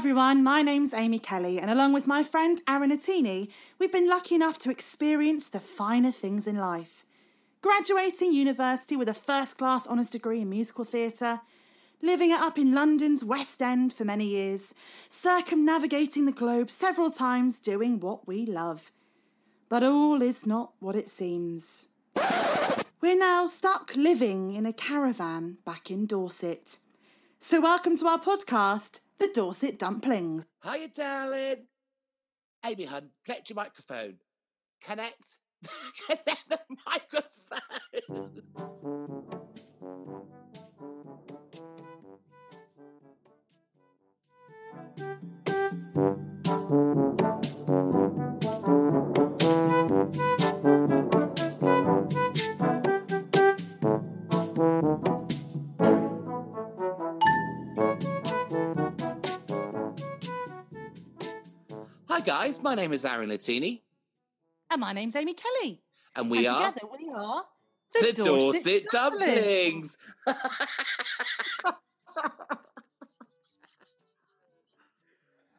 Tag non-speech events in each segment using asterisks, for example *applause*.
everyone, my name's Amy Kelly, and along with my friend Aaron Latini, we've been lucky enough to experience the finer things in life. Graduating university with a first class honours degree in musical theatre, living it up in London's West End for many years, circumnavigating the globe several times doing what we love. But all is not what it seems. We're now stuck living in a caravan back in Dorset. So, welcome to our podcast, The Dorset Dumplings. Hiya, darling. Amy, hun, connect your microphone. Connect. *laughs* connect the microphone. Guys. My name is Aaron Latini, And my name's Amy Kelly. and we and are together we are the Dorset, Dumplings. *laughs*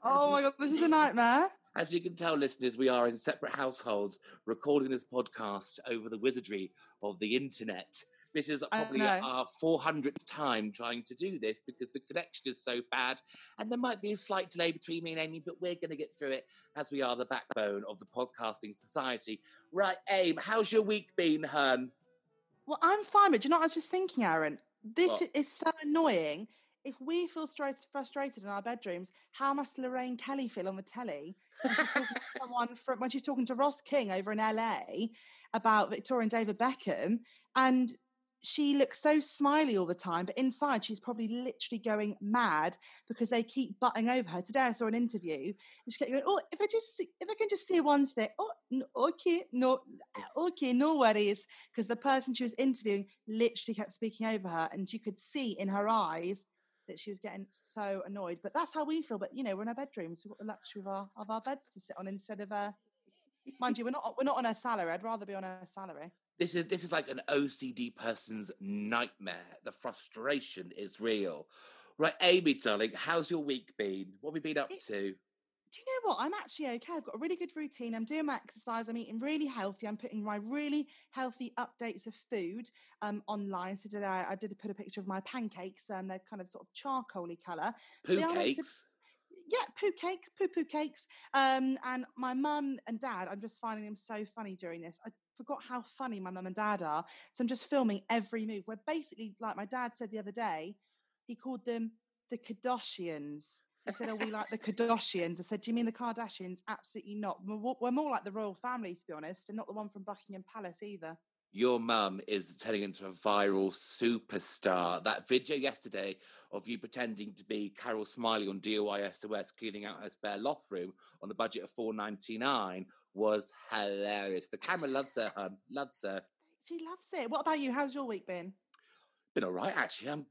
Oh my god, this is a nightmare. As you can tell, listeners, we are in separate households recording this podcast over the wizardry of the internet. This is probably our 400th time trying to do this because the connection is so bad. And there might be a slight delay between me and Amy, but we're going to get through it as we are the backbone of the podcasting society. Right, Aim, how's your week been, hun? Well, I'm fine, but do you know what I was just thinking, Aaron? This What? is so annoying. If we feel frustrated in our bedrooms, how must Lorraine Kelly feel on the telly when she's talking to *laughs* someone from when she's talking to Ross King over in LA about Victoria and David Beckham, and she looks so smiley all the time, but inside she's probably literally going mad because they keep butting over her. Today I saw an interview, and she kept going, "Oh, if I just see, if I can just say one thing, oh, n- okay, no, okay, no worries." because the person she was interviewing literally kept speaking over her and you could see in her eyes that she was getting so annoyed but that's how we feel but you know we're in our bedrooms we've got the luxury of our of our beds to sit on instead of uh mind you we're not we're not on a salary i'd rather be on a salary This is this is like an OCD person's nightmare. The frustration is real. Right, Amy, darling, how's your week been? What have you been up It- to? do you know what i'm actually okay i've got a really good routine i'm doing my exercise i'm eating really healthy i'm putting my really healthy updates of food um online so today i, I did put a picture of my pancakes and they're kind of sort of charcoaly color Poo They cakes? yeah, poo cakes, poo poo cakes. Um, and my mum and dad, I'm just finding them so funny during this. I forgot how funny my mum and dad are. So I'm just filming every move. Where basically, like my dad said the other day, he called them the Kardashians. I said, "Oh, we like the Kardashians." I said, "Do you mean the Kardashians?" Absolutely not. We're more like the royal family, to be honest, and not the one from Buckingham Palace either. Your mum is turning into a viral superstar. That video yesterday of you pretending to be Carol Smillie on DIY SOS cleaning out her spare loft room on a budget of four ninety nine was hilarious. The camera loves her, hun. Loves her. She loves it. What about you? How's your week been? been all right actually. I'm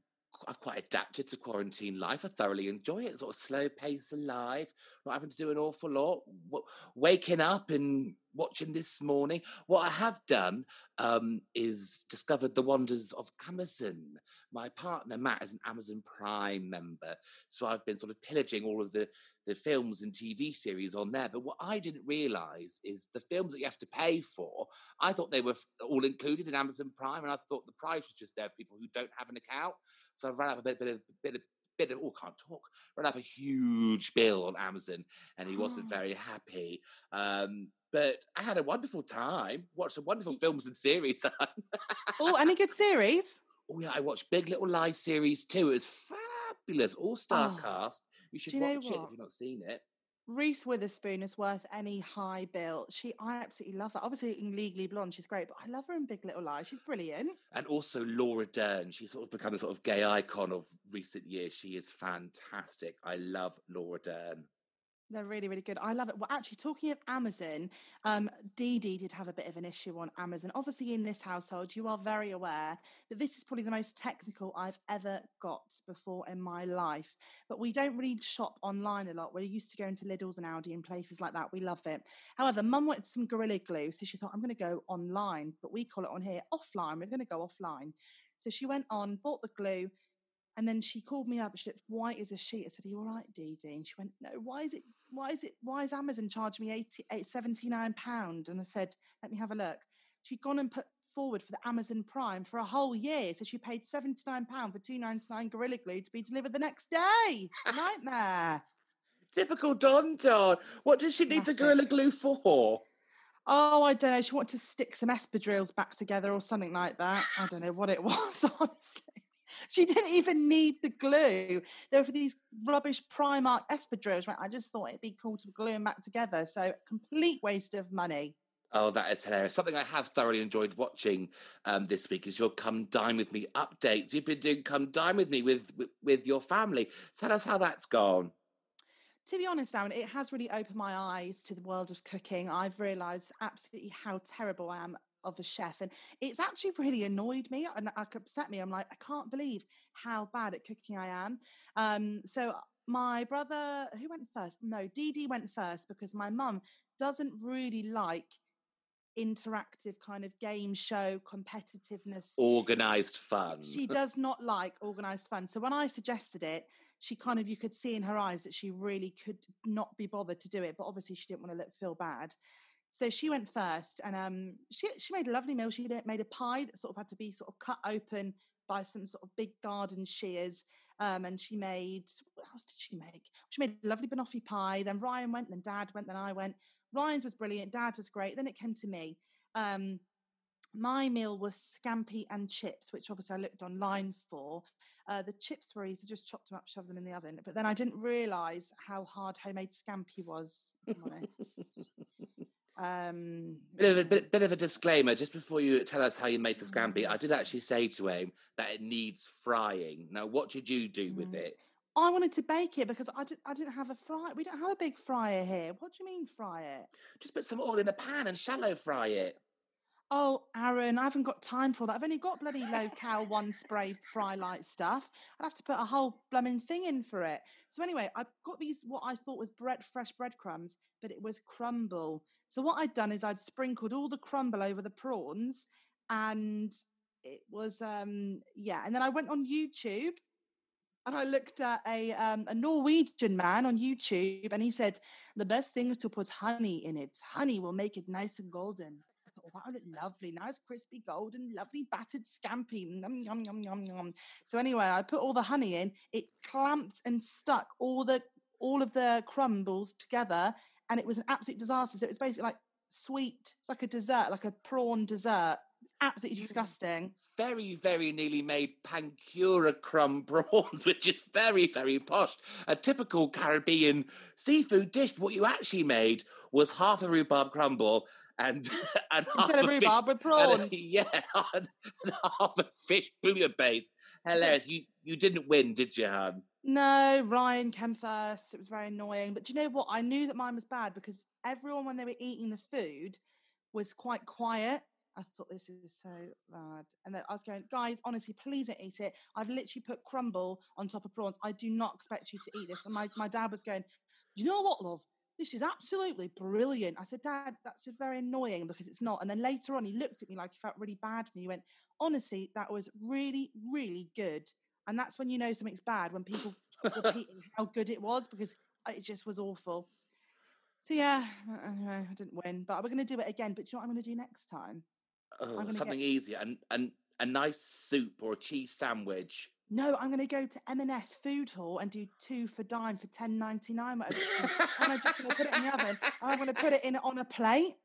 I've quite adapted to quarantine life. I thoroughly enjoy it. Sort of slow pace of life, not having to do an awful lot. W- waking up and watching this morning. What I have done um, is discovered the wonders of Amazon. My partner Matt is an Amazon Prime member, so I've been sort of pillaging all of the the films and TV series on there. But what I didn't realise is the films that you have to pay for. I thought they were all included in Amazon Prime, and I thought the price was just there for people who don't have an account. So I ran up a bit, bit of, bit of, bit of, oh, can't talk. Ran up a huge bill on Amazon, and he wasn't Oh. very happy. Um, but I had a wonderful time. Watched some wonderful films and series. *laughs* Oh, any good series? oh yeah, I watched Big Little Lies series too. It was fabulous, all star Oh, cast. You should you watch it if you've not seen it. Reese Witherspoon is worth any high bill. She, I absolutely love her. Obviously, in Legally Blonde, she's great, but I love her in Big Little Lies. She's brilliant. And also Laura Dern. She's sort of become a sort of gay icon of recent years. She is fantastic. I love Laura Dern. They're really, really good. I love it. Well, actually, talking of Amazon, um, Dee Dee did have a bit of an issue on Amazon. Obviously, in this household, you are very aware that this is probably the most technical I've ever got before in my life. But we don't really shop online a lot. We're used to going to Lidl's and Aldi and places like that. We love it. However, Mum wanted some Gorilla Glue, so she thought, I'm going to go online, but we call it on here offline. We're going to go offline. So she went on, bought the glue, And then she called me up. She looked white as a sheet. I said, Are you all right, Dee Dee? And she went, No, why is it, why is it, why is Amazon charging me 80, 79 pound? And I said, Let me have a look. She'd gone and put forward for the Amazon Prime for a whole year. So she paid £79 for 299 Gorilla Glue to be delivered the next day. Nightmare. Typical Don Don. What does she need the Gorilla Glue for? Oh, I don't know. She wanted to stick some espadrilles back together or something like that. I don't know what it *laughs* was, honestly. She didn't even need the glue. There were for these rubbish Primark espadrilles, right? I just thought it'd be cool to glue them back together. So complete waste of money. Oh, that is hilarious. Something I have thoroughly enjoyed watching um, this week is your Come Dine With Me updates. You've been doing Come Dine With Me with, with, with your family. Tell us how that's gone. To be honest, Aaron, it has really opened my eyes to the world of cooking. I've realised absolutely how terrible I am of a chef. And it's actually really annoyed me and upset me. I'm like, I can't believe how bad at cooking I am. Um, so my brother, who went first? No, Dee Dee went first because my mum doesn't really like interactive kind of game show competitiveness organized fun she does not like organized fun so when i suggested it she kind of you could see in her eyes that she really could not be bothered to do it but obviously she didn't want to look feel bad so she went first and um she she made a lovely meal she made a pie that sort of had to be sort of cut open by some sort of big garden shears um, and she made what else did she make she made a lovely banoffee pie then ryan went then dad went then i went Ryan's was brilliant. Dad's was great. Then it came to me. Um, my meal was scampi and chips, which obviously I looked online for. Uh, the chips were easy, just chopped them up, shoved them in the oven. But then I didn't realise how hard homemade scampi was. Um, bit, of a, bit, bit, of a disclaimer just before you tell us how you made the scampi. I did actually say to him that it needs frying. Now, what did you do with mm. it? I wanted to bake it because I didn't, I didn't have a fry. We don't have a big fryer here. What do you mean fry it? Just put some oil in a pan and shallow fry it. Oh, Aaron, I haven't got time for that. I've only got bloody low-cal one spray fry light stuff. I'd have to put a whole blooming thing in for it. So anyway, I got these what I thought was bread, fresh breadcrumbs, but it was crumble. So what I'd done is I'd sprinkled all the crumble over the prawns, and it was um yeah. And then I went on YouTube and I looked at a um, a Norwegian man on YouTube, and he said the best thing is to put honey in it. Honey will make it nice and golden. Thought, look lovely, nice crispy golden, lovely battered scampi. Yum, yum, yum, yum, yum. So anyway, I put all the honey in. It clamped and stuck all the all of the crumbles together, and it was an absolute disaster. So it was basically like sweet. It's like a dessert, like a prawn dessert absolutely disgusting. Very, very nearly made pancura crumb *laughs* prawns, which is very, very posh. A typical Caribbean seafood dish. What you actually made was half a rhubarb crumble and, *laughs* and instead of rhubarb with prawns. And, *laughs* yeah, and, and half a fish bouillabaisse. Hilarious. You you didn't win, did you, Han? No, Ryan came first. It was very annoying. But do you know what? I knew that mine was bad because everyone, when they were eating the food, was quite quiet I thought this is so bad. And then I was going, guys, honestly, please don't eat it. I've literally put crumble on top of prawns. I do not expect you to eat this. And my, my dad was going, you know what, love? This is absolutely brilliant. I said, Dad, that's just very annoying because it's not. And then later on, he looked at me like he felt really bad And. He went, honestly, that was really, really good. And that's when you know something's bad, when people repeating *laughs* how good it was because it just was awful. So yeah, anyway, I didn't win, but we're going to do it again. But do you know what I'm going to do next time? Oh, something get... easier and and a nice soup or a cheese sandwich. No, I'm going to go to M&S Food Hall and do two for dime for ten ninety nine. Whatever. and I'm just going to put it in the oven. I'm going to put it in on a plate.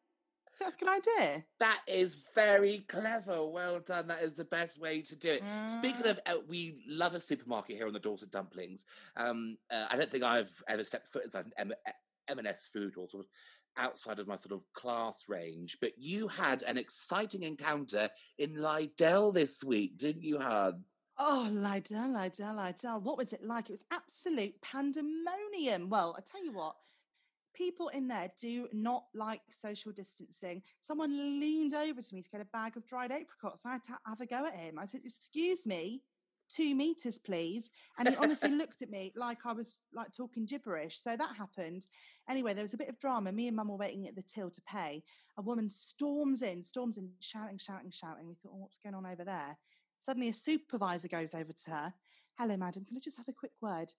That's a good idea. That is very clever. Well done. That is the best way to do it. Mm. Speaking of, uh, we love a supermarket here on the Dorset Dumplings. Um, uh, I don't think I've ever stepped foot inside an M- M&S Food Hall. Sort of outside of my sort of class range, but you had an exciting encounter in Lidl this week, didn't you, Han? Oh, Lidl, Lidl, Lidl. What was it like? It was absolute pandemonium. Well, I tell you what, people in there do not like social distancing. Someone leaned over to me to get a bag of dried apricots. I had to have a go at him. I said, Excuse me, two meters, please. And he honestly looked at me like I was like talking gibberish. So that happened. Anyway, there was a bit of drama. Me and mum were waiting at the till to pay. A woman storms in, storms in, shouting, shouting, shouting. We thought, oh, what's going on over there? Suddenly a supervisor goes over to her Hello, madam. Can I just have a quick word?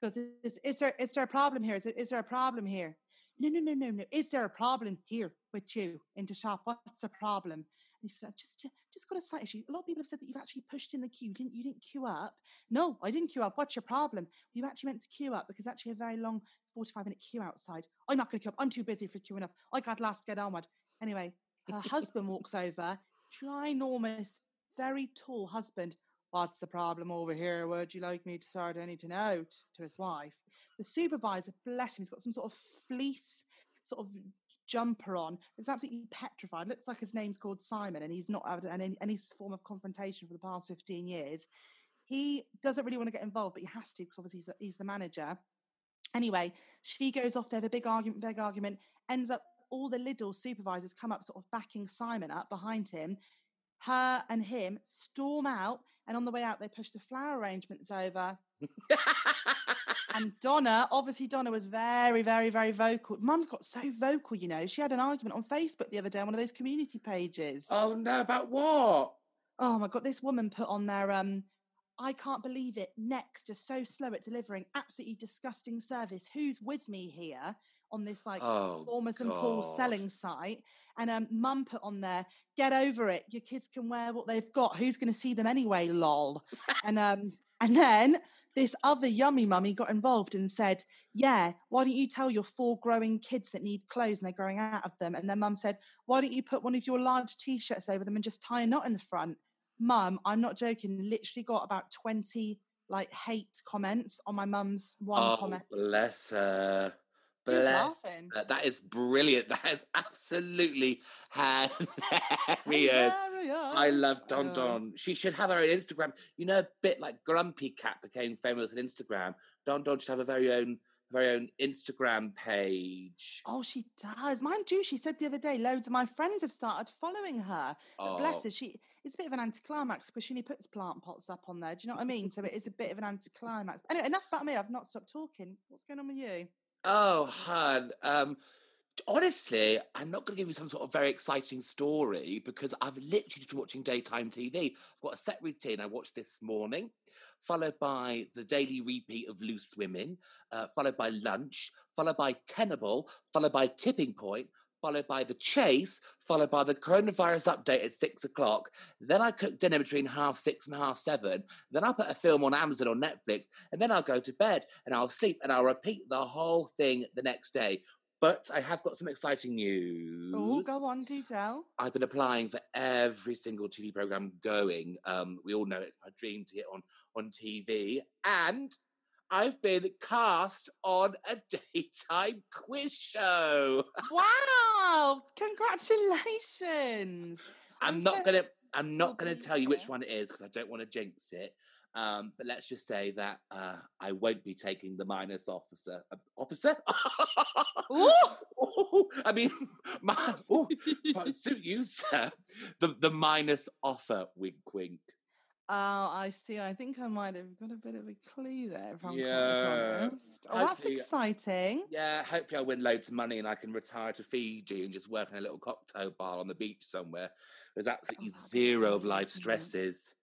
Because is, is, there, is there a problem here? Is, there, is there a problem here? No, no, no, no, no. Is there a problem here with you in the shop? What's the problem? He said, I've just, uh, just got a slight issue. A lot of people have said that you've actually pushed in the queue. Didn't you didn't queue up? No, I didn't queue up. What's your problem? You actually meant to queue up because actually a very long 45 minute queue outside. I'm not going to queue up. I'm too busy for queuing up. I got last get onward. Anyway, her *laughs* husband walks over, ginormous, very tall husband. What's the problem over here? Would you like me to sort anything out? To his wife. The supervisor, bless him, he's got some sort of fleece sort of jumper on. It's absolutely petrified. Looks like his name's called Simon, and he's not had any, any form of confrontation for the past 15 years. He doesn't really want to get involved, but he has to because obviously he's the, he's the manager. Anyway, she goes off there, the big argument, big argument, ends up all the Lidl supervisors come up, sort of backing Simon up behind him. Her and him storm out, and on the way out, they push the flower arrangements over. and Donna, obviously, Donna was very, very, very vocal. Mum's got so vocal, you know. She had an argument on Facebook the other day on one of those community pages. Oh no, about what? Oh my god, this woman put on there, um, I can't believe it. Next are so slow at delivering absolutely disgusting service. Who's with me here on this like Oh Bournemouth and Poole selling site? And um, mum put on there, get over it. Your kids can wear what they've got. Who's going to see them anyway? Lol. *laughs* and um, and then this other yummy mummy got involved and said, "Yeah, why don't you tell your four growing kids that need clothes and they're growing out of them?" And then mum said, "Why don't you put one of your large t-shirts over them and just tie a knot in the front?" Mum, I'm not joking. Literally got about twenty like hate comments on my mum's one Oh, comment. bless her. Bless. her. That is brilliant. *laughs* That is absolutely hilarious. I love Don know. Don. She should have her own Instagram. You know, a bit like Grumpy Cat became famous on Instagram. Don Don should have a very own, very own Instagram page. Oh, she does. Mind you, she said the other day, loads of my friends have started following her. But bless Oh. her, she it's a bit of an anticlimax because she only puts plant pots up on there. Do you know what I mean? So it is a bit of an anticlimax. Anyway, enough about me. I've not stopped talking. What's going on with you? Oh, hun. Um, honestly, I'm not going to give you some sort of very exciting story because I've literally just been watching daytime TV. I've got a set routine I watched this morning, followed by the daily repeat of Loose Women, uh, followed by lunch, followed by Tenable, followed by Tipping Point. Followed by the chase, followed by the coronavirus update at six o'clock. Then I cook dinner between half six and half seven. Then I'll put a film on Amazon or Netflix, and then I'll go to bed and I'll sleep and I'll repeat the whole thing the next day. But I have got some exciting news. Oh, go on, do tell. I've been applying for every single TV program going. Um, we all know it's my dream to get on on TV, and I've been cast on a *laughs* daytime quiz show. Wow! Congratulations. I'm, I'm not so- gonna. I'm not gonna tell you which one it is because I don't want to jinx it. Um, but let's just say that uh, I won't be taking the minus officer. Uh, officer? *laughs* Ooh, I mean, *laughs* my, ooh, suit you, sir. The the minus offer. Wink, wink. Oh, I see. I think I might have got a bit of a clue there, if I'm Yeah. quite honest. Oh, that's exciting. Yeah, hopefully I win loads of money and I can retire to Fiji and just work in a little cocktail bar on the beach somewhere. There's oh, absolutely that'd zero of life stresses.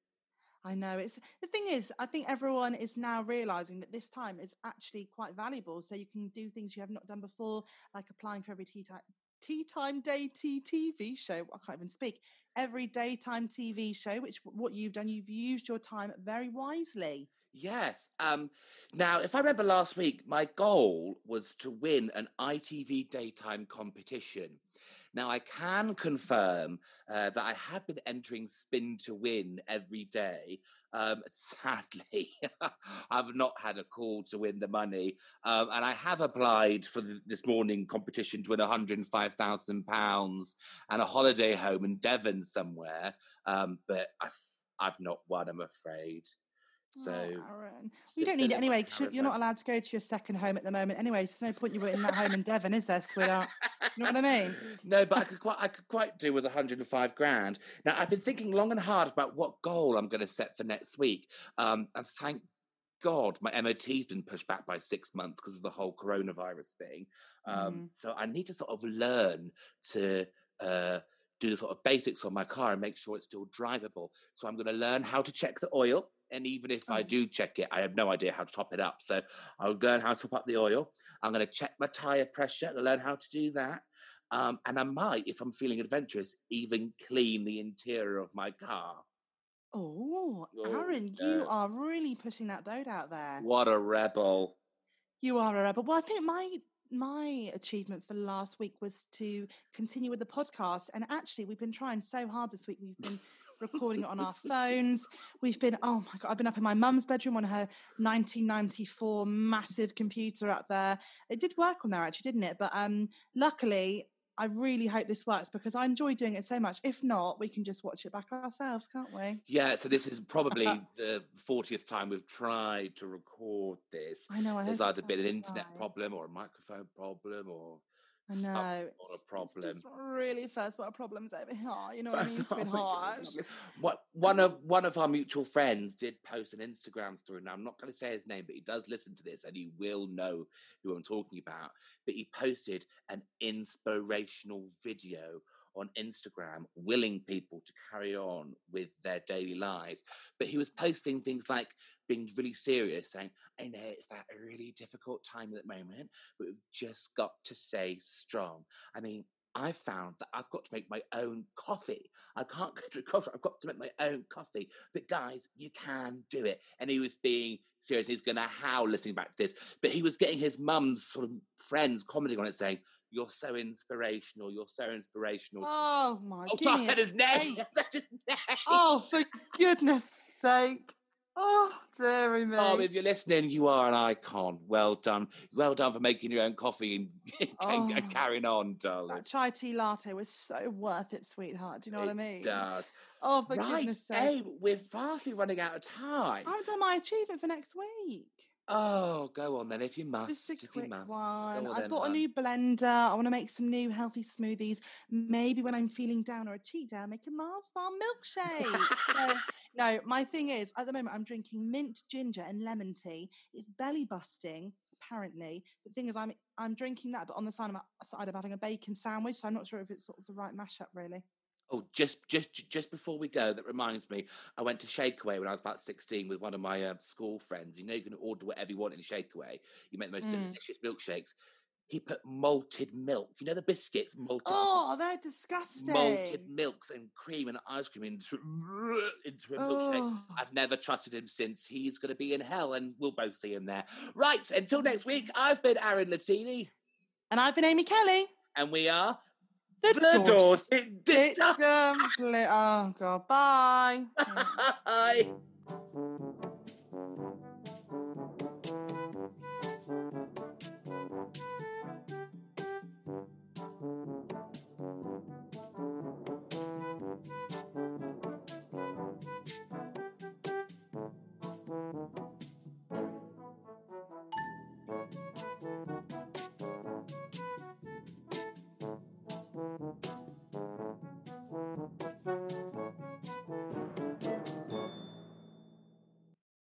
I know. It's the thing is, I think everyone is now realizing that this time is actually quite valuable. So you can do things you have not done before, like applying for every tea time tea time day tea TV show. I can't even speak. Every daytime TV show, which what you've done, you've used your time very wisely. Yes. Um, now, if I remember last week, my goal was to win an ITV daytime competition. Now, I can confirm uh, that I have been entering spin to win every day. Um, *laughs* sadly, I've not had a call to win the money. Um, and I have applied for the, this morning competition to win £105,000 and a holiday home in Devon somewhere. Um, but I've, I've not won, I'm afraid. So oh, Aaron. You don't need it anyway. You're not allowed to go to your second home at the moment anyway. So there's no point you were in that home in *laughs* Devon, is there, sweetheart? You know what I mean? No, but I could quite I could quite do with 105 grand. Now I've been thinking long and hard about what goal I'm going to set for next week. Um, and thank God my MOT's been pushed back by six months because of the whole coronavirus thing. Um, Mhm. So I need to sort of learn to uh, do the sort of basics on my car and make sure it's still drivable. So I'm going to learn how to check the oil. And even if I Oh. do check it, I have no idea how to top it up. So I'll learn how to top up the oil. I'm going to check my tire pressure, to learn how to do that. Um, and I might, if I'm feeling adventurous, even clean the interior of my car. Oh, Oh, Aaron, you are really pushing that boat out there. What a rebel. You are a rebel. Well, I think my my achievement for last week was to continue with the podcast. And actually, we've been trying so hard this week. We've *laughs* been recording it on our phones. We've been, oh my God, I've been up in my mum's bedroom on her 1994 massive computer up there. It did work on there, actually, didn't it? But um, luckily, I really hope this works because I enjoy doing it so much. If not, we can just watch it back ourselves, can't we? Yeah, so this is probably *laughs* the 40th time we've tried to record this. I know. I There's either been an internet right. problem or a microphone problem or I know. It's, of it's problem. just really first world problems over here. You *laughs* know what I mean, my sweetheart? God. What one of one of our mutual friends did post an Instagram story. Now I'm not going to say his name, but he does listen to this, and he will know who I'm talking about. But he posted an inspirational video on Instagram, willing people to carry on with their daily lives. But he was posting things like being really serious, saying, "I know it's that really difficult time at the moment, but we've just got to stay strong." I mean, I found that I've got to make my own coffee. I can't *laughs* go to a coffee. I've got to make my own coffee. But guys, you can do it. And he was being serious. He's going to howl listening back to this. But he was getting his mum's sort of friends commenting on it, saying, "You're so inspirational. You're so inspirational." Oh my oh, sorry, I goodness. said his name. *laughs* I said his name. Oh, for goodness sake. Oh, dearie oh, me. Oh, if you're listening, you are an icon. Well done. Well done for making your own coffee and, *laughs* and Oh. carrying on, darling. that chai tea latte was so worth it, sweetheart. Do you know what I It mean? does. Oh, for right, goodness sake. Abe, we're vastly running out of time. I haven't done my achievement for next week. Oh, go on then, if you must. Just a quick must. one. I then, bought a new blender. I want to make some new healthy smoothies. Maybe when I'm feeling down or a cheat day, I'll make a Mars Farm milkshake. so, *laughs* no, my thing is, at the moment, I'm drinking mint ginger and lemon tea. It's belly busting, apparently. The thing is, I'm I'm drinking that, but on the side, I'm, side I'm having a bacon sandwich. So I'm not sure if it's sort of the right mashup, really. Oh, just just just before we go, that reminds me, I went to Shakeaway when I was about 16 with one of my uh, school friends. You know, you can order whatever you want in Shakeaway. You make the most Mm. delicious milkshakes. He put malted milk. You know the biscuits, malted Oh, they're disgusting. malted milks and cream and ice cream into *sniffs* into a milkshake. Oh. I've never trusted him since. He's going to be in hell, and we'll both see him there. Right. Until next week, I've been Aaron Latini, And I've been Amy Kelly. and we are The, the doors. Dorset Sit Dicta. down, Fli- Oh, God. Bye. *laughs* Bye.